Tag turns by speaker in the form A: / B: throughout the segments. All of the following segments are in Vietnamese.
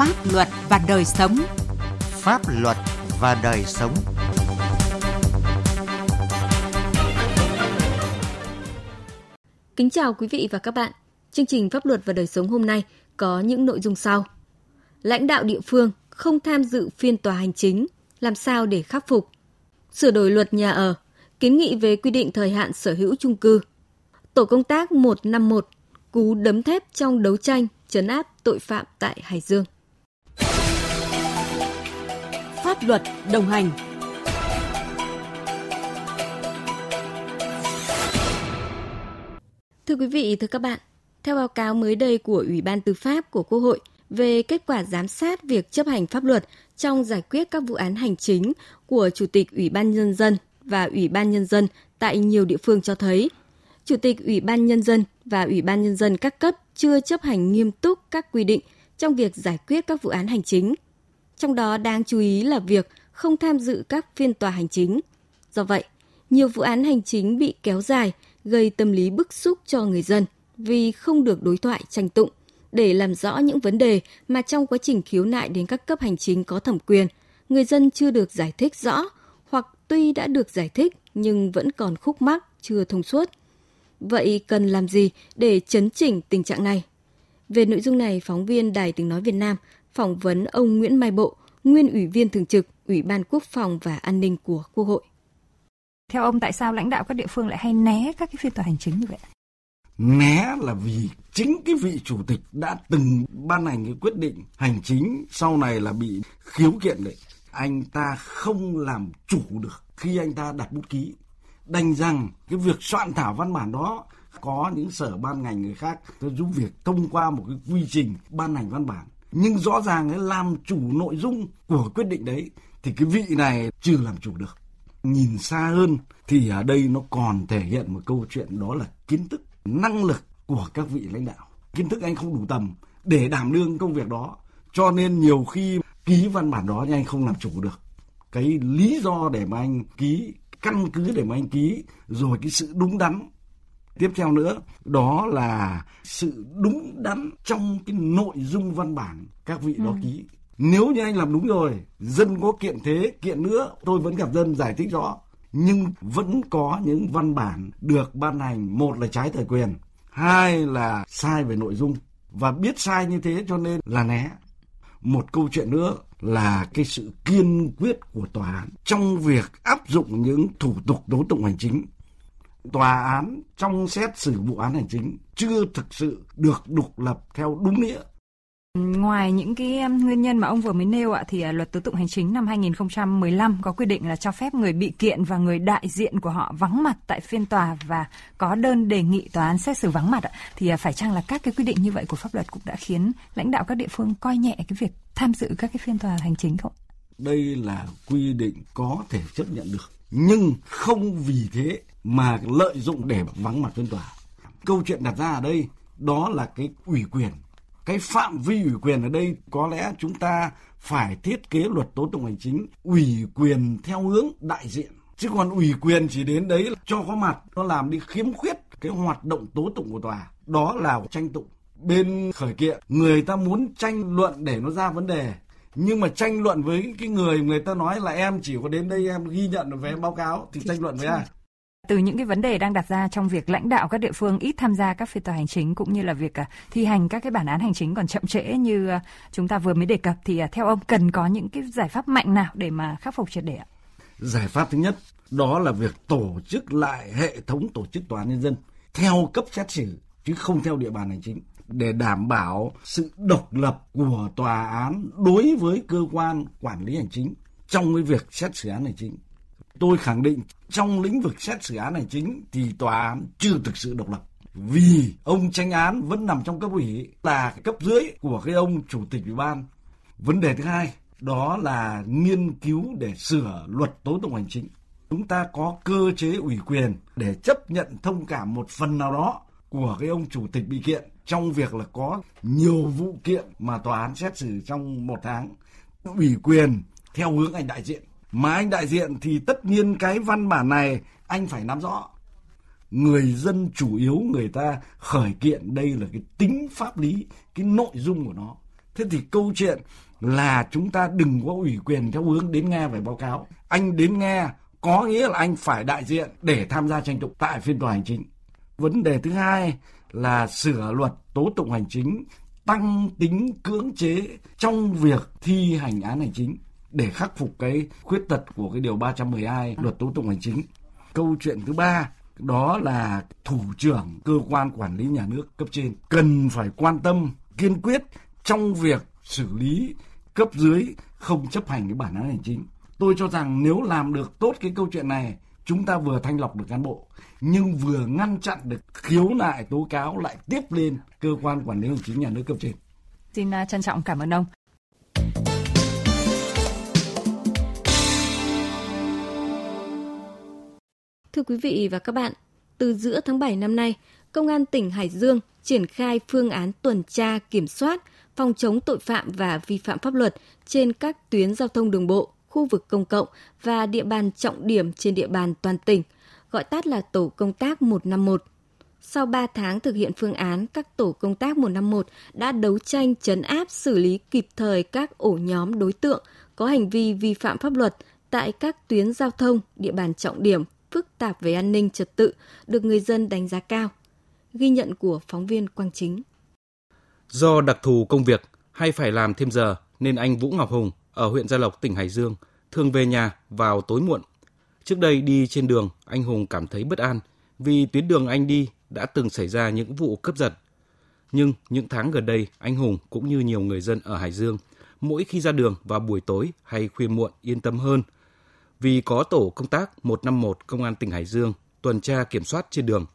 A: pháp luật và đời sống.
B: Pháp luật và đời sống.
C: Kính chào quý vị và các bạn. Chương trình Pháp luật và đời sống hôm nay có những nội dung sau. Lãnh đạo địa phương không tham dự phiên tòa hành chính, làm sao để khắc phục? Sửa đổi luật nhà ở, kiến nghị về quy định thời hạn sở hữu chung cư. Tổ công tác 151 cú đấm thép trong đấu tranh chấn áp tội phạm tại Hải Dương.
A: Pháp luật đồng hành
C: Thưa quý vị, thưa các bạn, theo báo cáo mới đây của Ủy ban Tư pháp của Quốc hội về kết quả giám sát việc chấp hành pháp luật trong giải quyết các vụ án hành chính của Chủ tịch Ủy ban Nhân dân và Ủy ban Nhân dân tại nhiều địa phương cho thấy, Chủ tịch Ủy ban Nhân dân và Ủy ban Nhân dân các cấp chưa chấp hành nghiêm túc các quy định trong việc giải quyết các vụ án hành chính. Trong đó đáng chú ý là việc không tham dự các phiên tòa hành chính. Do vậy, nhiều vụ án hành chính bị kéo dài, gây tâm lý bức xúc cho người dân vì không được đối thoại tranh tụng để làm rõ những vấn đề mà trong quá trình khiếu nại đến các cấp hành chính có thẩm quyền, người dân chưa được giải thích rõ hoặc tuy đã được giải thích nhưng vẫn còn khúc mắc chưa thông suốt. Vậy cần làm gì để chấn chỉnh tình trạng này? Về nội dung này, phóng viên Đài Tiếng Nói Việt Nam phỏng vấn ông Nguyễn Mai Bộ, nguyên ủy viên thường trực Ủy ban Quốc phòng và An ninh của Quốc hội.
D: Theo ông, tại sao lãnh đạo các địa phương lại hay né các cái phiên tòa hành chính như vậy?
E: Né là vì chính cái vị chủ tịch đã từng ban hành cái quyết định hành chính sau này là bị khiếu kiện đấy. Anh ta không làm chủ được khi anh ta đặt bút ký đành rằng cái việc soạn thảo văn bản đó có những sở ban ngành người khác giúp việc thông qua một cái quy trình ban hành văn bản nhưng rõ ràng ấy, làm chủ nội dung của quyết định đấy thì cái vị này chưa làm chủ được. Nhìn xa hơn thì ở đây nó còn thể hiện một câu chuyện đó là kiến thức, năng lực của các vị lãnh đạo. Kiến thức anh không đủ tầm để đảm đương công việc đó. Cho nên nhiều khi ký văn bản đó nhưng anh không làm chủ được. Cái lý do để mà anh ký, căn cứ để mà anh ký, rồi cái sự đúng đắn tiếp theo nữa đó là sự đúng đắn trong cái nội dung văn bản các vị ừ. đó ký. Nếu như anh làm đúng rồi dân có kiện thế kiện nữa tôi vẫn gặp dân giải thích rõ. Nhưng vẫn có những văn bản được ban hành một là trái thời quyền hai là sai về nội dung. Và biết sai như thế cho nên là né. Một câu chuyện nữa là cái sự kiên quyết của tòa án trong việc áp dụng những thủ tục tố tụng hành chính tòa án trong xét xử vụ án hành chính chưa thực sự được độc lập theo đúng nghĩa
D: Ngoài những cái nguyên nhân mà ông vừa mới nêu ạ thì à, luật tố tụng hành chính năm 2015 có quy định là cho phép người bị kiện và người đại diện của họ vắng mặt tại phiên tòa và có đơn đề nghị tòa án xét xử vắng mặt ạ. Thì à, phải chăng là các cái quy định như vậy của pháp luật cũng đã khiến lãnh đạo các địa phương coi nhẹ cái việc tham dự các cái phiên tòa hành chính không?
E: Đây là quy định có thể chấp nhận được nhưng không vì thế mà lợi dụng để vắng mặt phiên tòa. Câu chuyện đặt ra ở đây đó là cái ủy quyền cái phạm vi ủy quyền ở đây có lẽ chúng ta phải thiết kế luật tố tụng hành chính ủy quyền theo hướng đại diện. Chứ còn ủy quyền chỉ đến đấy cho có mặt nó làm đi khiếm khuyết cái hoạt động tố tụng của tòa. Đó là tranh tụng. Bên khởi kiện người ta muốn tranh luận để nó ra vấn đề. Nhưng mà tranh luận với cái người người ta nói là em chỉ có đến đây em ghi nhận về báo cáo thì tranh luận với ai
D: từ những cái vấn đề đang đặt ra trong việc lãnh đạo các địa phương ít tham gia các phiên tòa hành chính cũng như là việc à, thi hành các cái bản án hành chính còn chậm trễ như à, chúng ta vừa mới đề cập thì à, theo ông cần có những cái giải pháp mạnh nào để mà khắc phục triệt để ạ?
E: Giải pháp thứ nhất, đó là việc tổ chức lại hệ thống tổ chức tòa án nhân dân theo cấp xét xử chứ không theo địa bàn hành chính để đảm bảo sự độc lập của tòa án đối với cơ quan quản lý hành chính trong cái việc xét xử án hành chính tôi khẳng định trong lĩnh vực xét xử án hành chính thì tòa án chưa thực sự độc lập. Vì ông tranh án vẫn nằm trong cấp ủy, là cấp dưới của cái ông chủ tịch ủy ban. Vấn đề thứ hai, đó là nghiên cứu để sửa luật tố tụng hành chính. Chúng ta có cơ chế ủy quyền để chấp nhận thông cảm một phần nào đó của cái ông chủ tịch bị kiện trong việc là có nhiều vụ kiện mà tòa án xét xử trong một tháng. Ủy quyền theo hướng anh đại diện mà anh đại diện thì tất nhiên cái văn bản này anh phải nắm rõ. Người dân chủ yếu người ta khởi kiện đây là cái tính pháp lý, cái nội dung của nó. Thế thì câu chuyện là chúng ta đừng có ủy quyền theo hướng đến nghe phải báo cáo. Anh đến nghe có nghĩa là anh phải đại diện để tham gia tranh tụng tại phiên tòa hành chính. Vấn đề thứ hai là sửa luật tố tụng hành chính, tăng tính cưỡng chế trong việc thi hành án hành chính để khắc phục cái khuyết tật của cái điều 312 luật tố tụng hành chính. Câu chuyện thứ ba đó là thủ trưởng cơ quan quản lý nhà nước cấp trên cần phải quan tâm kiên quyết trong việc xử lý cấp dưới không chấp hành cái bản án hành chính. Tôi cho rằng nếu làm được tốt cái câu chuyện này, chúng ta vừa thanh lọc được cán bộ nhưng vừa ngăn chặn được khiếu nại tố cáo lại tiếp lên cơ quan quản lý hành chính nhà nước cấp trên.
D: Xin à, trân trọng cảm ơn ông.
C: Thưa quý vị và các bạn, từ giữa tháng 7 năm nay, Công an tỉnh Hải Dương triển khai phương án tuần tra, kiểm soát, phòng chống tội phạm và vi phạm pháp luật trên các tuyến giao thông đường bộ, khu vực công cộng và địa bàn trọng điểm trên địa bàn toàn tỉnh, gọi tắt là Tổ công tác 151. Sau 3 tháng thực hiện phương án, các tổ công tác 151 đã đấu tranh chấn áp xử lý kịp thời các ổ nhóm đối tượng có hành vi vi phạm pháp luật tại các tuyến giao thông, địa bàn trọng điểm, phức tạp về an ninh trật tự, được người dân đánh giá cao. Ghi nhận của phóng viên Quang Chính.
F: Do đặc thù công việc hay phải làm thêm giờ nên anh Vũ Ngọc Hùng ở huyện Gia Lộc, tỉnh Hải Dương thường về nhà vào tối muộn. Trước đây đi trên đường, anh Hùng cảm thấy bất an vì tuyến đường anh đi đã từng xảy ra những vụ cướp giật. Nhưng những tháng gần đây, anh Hùng cũng như nhiều người dân ở Hải Dương, mỗi khi ra đường vào buổi tối hay khuya muộn yên tâm hơn vì có tổ công tác 151 Công an tỉnh Hải Dương tuần tra kiểm soát trên đường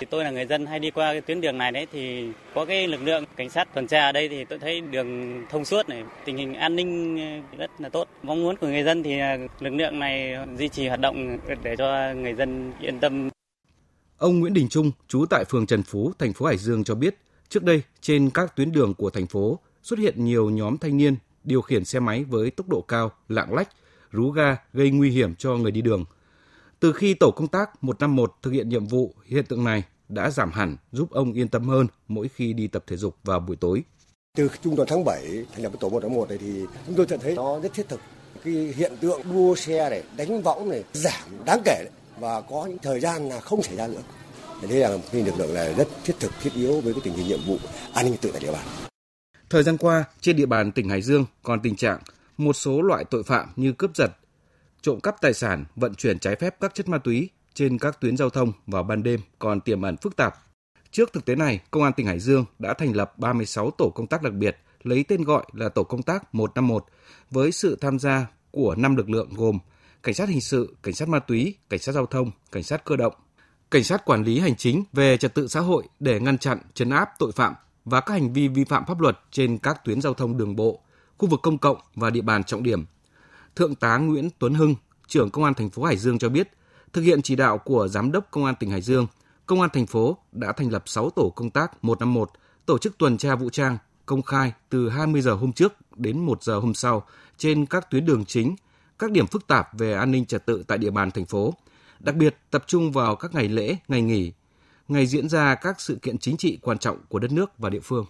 G: thì tôi là người dân hay đi qua cái tuyến đường này đấy thì có cái lực lượng cảnh sát tuần tra ở đây thì tôi thấy đường thông suốt này, tình hình an ninh rất là tốt. Mong muốn của người dân thì lực lượng này duy trì hoạt động để cho người dân yên tâm.
F: Ông Nguyễn Đình Trung, trú tại phường Trần Phú, thành phố Hải Dương cho biết, trước đây trên các tuyến đường của thành phố xuất hiện nhiều nhóm thanh niên điều khiển xe máy với tốc độ cao, lạng lách, rú ga gây nguy hiểm cho người đi đường – từ khi tổ công tác 151 thực hiện nhiệm vụ, hiện tượng này đã giảm hẳn giúp ông yên tâm hơn mỗi khi đi tập thể dục vào buổi tối.
H: Từ trung tuần tháng 7 thành lập tổ 101 này thì chúng tôi nhận thấy nó rất thiết thực. Cái hiện tượng đua xe này, đánh võng này giảm đáng kể đấy. và có những thời gian là không xảy ra nữa. Thế là cái lực lượng này rất thiết thực, thiết yếu với cái tình hình nhiệm vụ an ninh tự tại địa bàn.
F: Thời gian qua, trên địa bàn tỉnh Hải Dương còn tình trạng một số loại tội phạm như cướp giật, trộm cắp tài sản, vận chuyển trái phép các chất ma túy trên các tuyến giao thông vào ban đêm còn tiềm ẩn phức tạp. Trước thực tế này, Công an tỉnh Hải Dương đã thành lập 36 tổ công tác đặc biệt lấy tên gọi là Tổ công tác 151 với sự tham gia của 5 lực lượng gồm Cảnh sát hình sự, Cảnh sát ma túy, Cảnh sát giao thông, Cảnh sát cơ động, Cảnh sát quản lý hành chính về trật tự xã hội để ngăn chặn, chấn áp tội phạm và các hành vi vi phạm pháp luật trên các tuyến giao thông đường bộ, khu vực công cộng và địa bàn trọng điểm Thượng tá Nguyễn Tuấn Hưng, trưởng Công an thành phố Hải Dương cho biết, thực hiện chỉ đạo của Giám đốc Công an tỉnh Hải Dương, Công an thành phố đã thành lập 6 tổ công tác 151, tổ chức tuần tra vũ trang công khai từ 20 giờ hôm trước đến 1 giờ hôm sau trên các tuyến đường chính, các điểm phức tạp về an ninh trật tự tại địa bàn thành phố, đặc biệt tập trung vào các ngày lễ, ngày nghỉ, ngày diễn ra các sự kiện chính trị quan trọng của đất nước và địa phương.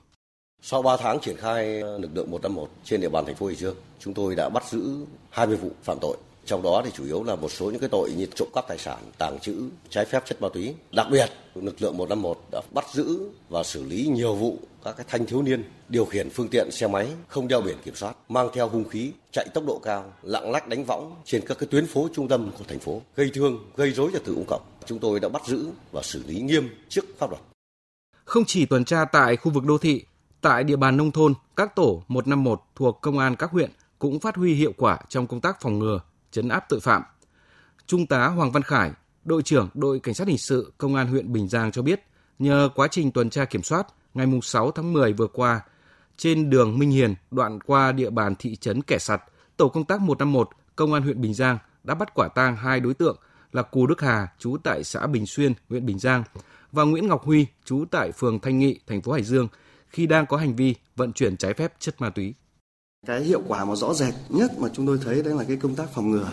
H: Sau 3 tháng triển khai ờ, lực lượng 151 trên địa bàn thành phố Hải Dương, chúng tôi đã bắt giữ 20 vụ phạm tội. Trong đó thì chủ yếu là một số những cái tội như trộm cắp tài sản, tàng trữ trái phép chất ma túy. Đặc biệt, lực lượng 151 đã bắt giữ và xử lý nhiều vụ các cái thanh thiếu niên điều khiển phương tiện xe máy không đeo biển kiểm soát, mang theo hung khí, chạy tốc độ cao, lạng lách đánh võng trên các cái tuyến phố trung tâm của thành phố, gây thương, gây rối trật tự công cộng. Chúng tôi đã bắt giữ và xử lý nghiêm trước pháp luật.
F: Không chỉ tuần tra tại khu vực đô thị Tại địa bàn nông thôn, các tổ 151 thuộc công an các huyện cũng phát huy hiệu quả trong công tác phòng ngừa, chấn áp tội phạm. Trung tá Hoàng Văn Khải, đội trưởng đội cảnh sát hình sự công an huyện Bình Giang cho biết, nhờ quá trình tuần tra kiểm soát ngày 6 tháng 10 vừa qua, trên đường Minh Hiền, đoạn qua địa bàn thị trấn Kẻ Sặt, tổ công tác 151 công an huyện Bình Giang đã bắt quả tang hai đối tượng là Cù Đức Hà, trú tại xã Bình Xuyên, huyện Bình Giang và Nguyễn Ngọc Huy, trú tại phường Thanh Nghị, thành phố Hải Dương khi đang có hành vi vận chuyển trái phép chất ma túy.
I: Cái hiệu quả mà rõ rệt nhất mà chúng tôi thấy đấy là cái công tác phòng ngừa.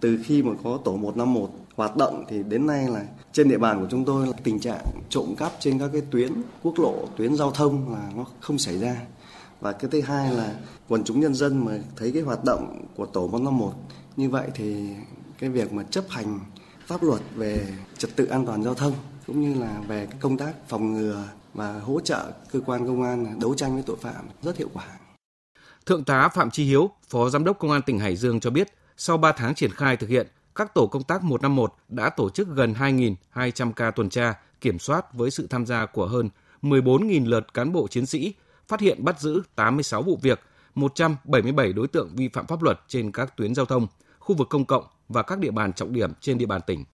I: Từ khi mà có tổ 151 hoạt động thì đến nay là trên địa bàn của chúng tôi là tình trạng trộm cắp trên các cái tuyến quốc lộ, tuyến giao thông là nó không xảy ra. và cái thứ hai là quần chúng nhân dân mà thấy cái hoạt động của tổ 151 như vậy thì cái việc mà chấp hành pháp luật về trật tự an toàn giao thông cũng như là về công tác phòng ngừa và hỗ trợ cơ quan công an đấu tranh với tội phạm rất hiệu quả.
F: Thượng tá Phạm Chi Hiếu, Phó Giám đốc Công an tỉnh Hải Dương cho biết, sau 3 tháng triển khai thực hiện, các tổ công tác 151 đã tổ chức gần 2.200 ca tuần tra, kiểm soát với sự tham gia của hơn 14.000 lượt cán bộ chiến sĩ, phát hiện bắt giữ 86 vụ việc, 177 đối tượng vi phạm pháp luật trên các tuyến giao thông, khu vực công cộng và các địa bàn trọng điểm trên địa bàn tỉnh.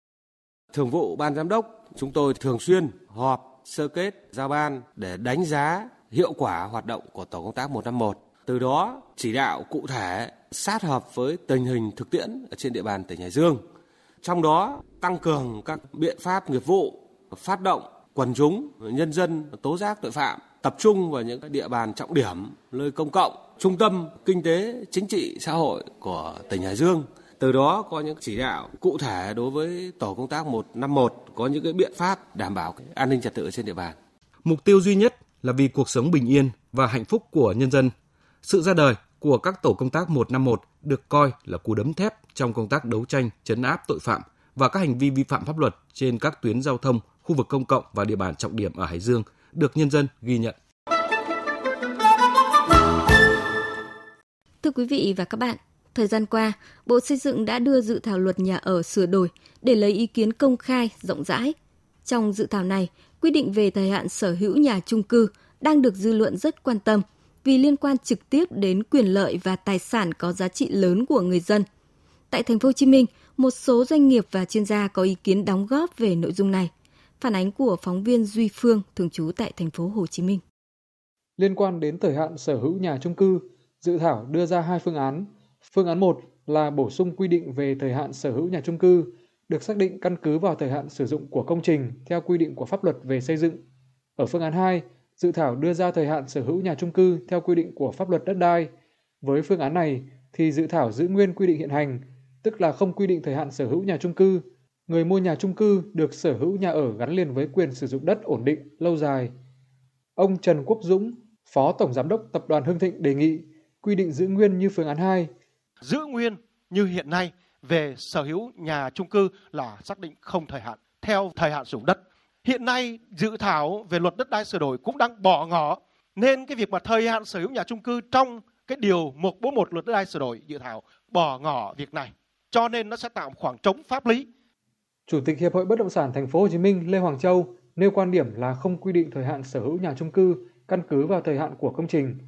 J: Thường vụ Ban Giám đốc, chúng tôi thường xuyên họp sơ kết giao ban để đánh giá hiệu quả hoạt động của tổ công tác 151. Từ đó chỉ đạo cụ thể sát hợp với tình hình thực tiễn ở trên địa bàn tỉnh Hải Dương. Trong đó tăng cường các biện pháp nghiệp vụ, phát động quần chúng, nhân dân tố giác tội phạm, tập trung vào những địa bàn trọng điểm, nơi công cộng, trung tâm kinh tế, chính trị, xã hội của tỉnh Hải Dương. Từ đó có những chỉ đạo cụ thể đối với tổ công tác 151 có những cái biện pháp đảm bảo an ninh trật tự trên địa bàn.
F: Mục tiêu duy nhất là vì cuộc sống bình yên và hạnh phúc của nhân dân. Sự ra đời của các tổ công tác 151 được coi là cú đấm thép trong công tác đấu tranh, chấn áp tội phạm và các hành vi vi phạm pháp luật trên các tuyến giao thông, khu vực công cộng và địa bàn trọng điểm ở Hải Dương được nhân dân ghi nhận.
C: Thưa quý vị và các bạn, thời gian qua, Bộ Xây dựng đã đưa dự thảo luật nhà ở sửa đổi để lấy ý kiến công khai, rộng rãi. Trong dự thảo này, quy định về thời hạn sở hữu nhà chung cư đang được dư luận rất quan tâm vì liên quan trực tiếp đến quyền lợi và tài sản có giá trị lớn của người dân. Tại thành phố Hồ Chí Minh, một số doanh nghiệp và chuyên gia có ý kiến đóng góp về nội dung này. Phản ánh của phóng viên Duy Phương thường trú tại thành phố Hồ Chí Minh.
K: Liên quan đến thời hạn sở hữu nhà chung cư, dự thảo đưa ra hai phương án. Phương án 1 là bổ sung quy định về thời hạn sở hữu nhà chung cư, được xác định căn cứ vào thời hạn sử dụng của công trình theo quy định của pháp luật về xây dựng. Ở phương án 2, dự thảo đưa ra thời hạn sở hữu nhà chung cư theo quy định của pháp luật đất đai. Với phương án này thì dự thảo giữ nguyên quy định hiện hành, tức là không quy định thời hạn sở hữu nhà chung cư. Người mua nhà chung cư được sở hữu nhà ở gắn liền với quyền sử dụng đất ổn định, lâu dài. Ông Trần Quốc Dũng, Phó Tổng Giám đốc Tập đoàn Hưng Thịnh đề nghị quy định giữ nguyên như phương án 2.
L: Giữ nguyên như hiện nay về sở hữu nhà chung cư là xác định không thời hạn, theo thời hạn sử dụng đất. Hiện nay dự thảo về luật đất đai sửa đổi cũng đang bỏ ngỏ nên cái việc mà thời hạn sở hữu nhà chung cư trong cái điều 141 luật đất đai sửa đổi dự thảo bỏ ngỏ việc này. Cho nên nó sẽ tạo một khoảng trống pháp lý.
K: Chủ tịch Hiệp hội Bất động sản Thành phố Hồ Chí Minh Lê Hoàng Châu nêu quan điểm là không quy định thời hạn sở hữu nhà chung cư căn cứ vào thời hạn của công trình.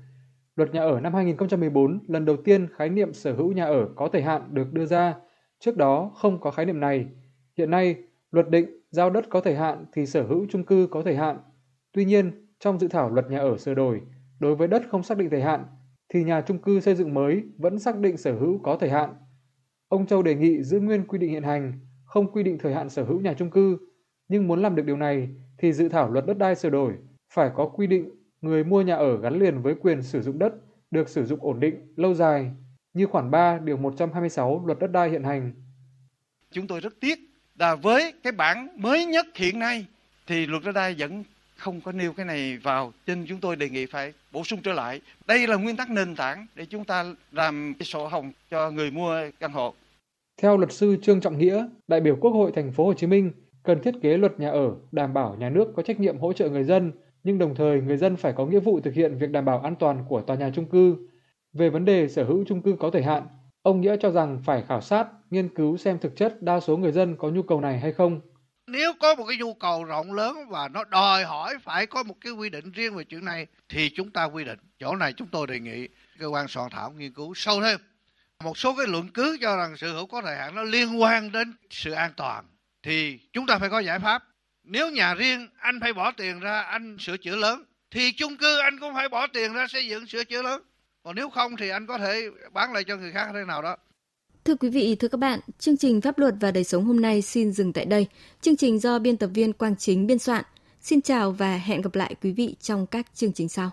K: Luật nhà ở năm 2014 lần đầu tiên khái niệm sở hữu nhà ở có thời hạn được đưa ra, trước đó không có khái niệm này. Hiện nay, luật định giao đất có thời hạn thì sở hữu chung cư có thời hạn. Tuy nhiên, trong dự thảo luật nhà ở sửa đổi, đối với đất không xác định thời hạn thì nhà chung cư xây dựng mới vẫn xác định sở hữu có thời hạn. Ông Châu đề nghị giữ nguyên quy định hiện hành, không quy định thời hạn sở hữu nhà chung cư, nhưng muốn làm được điều này thì dự thảo luật đất đai sửa đổi phải có quy định người mua nhà ở gắn liền với quyền sử dụng đất được sử dụng ổn định, lâu dài, như khoản 3 điều 126 luật đất đai hiện hành.
L: Chúng tôi rất tiếc là với cái bản mới nhất hiện nay thì luật đất đai vẫn không có nêu cái này vào nên chúng tôi đề nghị phải bổ sung trở lại đây là nguyên tắc nền tảng để chúng ta làm cái sổ hồng cho người mua căn hộ
K: theo luật sư Trương Trọng Nghĩa đại biểu Quốc hội thành phố Hồ Chí Minh cần thiết kế luật nhà ở đảm bảo nhà nước có trách nhiệm hỗ trợ người dân nhưng đồng thời, người dân phải có nghĩa vụ thực hiện việc đảm bảo an toàn của tòa nhà chung cư. Về vấn đề sở hữu chung cư có thời hạn, ông Nghĩa cho rằng phải khảo sát, nghiên cứu xem thực chất đa số người dân có nhu cầu này hay không.
M: Nếu có một cái nhu cầu rộng lớn và nó đòi hỏi phải có một cái quy định riêng về chuyện này, thì chúng ta quy định. Chỗ này chúng tôi đề nghị cơ quan soạn thảo nghiên cứu sâu thêm. Một số cái luận cứ cho rằng sở hữu có thời hạn nó liên quan đến sự an toàn, thì chúng ta phải có giải pháp nếu nhà riêng anh phải bỏ tiền ra anh sửa chữa lớn thì chung cư anh cũng phải bỏ tiền ra xây dựng sửa chữa lớn còn nếu không thì anh có thể bán lại cho người khác thế nào đó
C: Thưa quý vị, thưa các bạn, chương trình Pháp luật và đời sống hôm nay xin dừng tại đây. Chương trình do biên tập viên Quang Chính biên soạn. Xin chào và hẹn gặp lại quý vị trong các chương trình sau.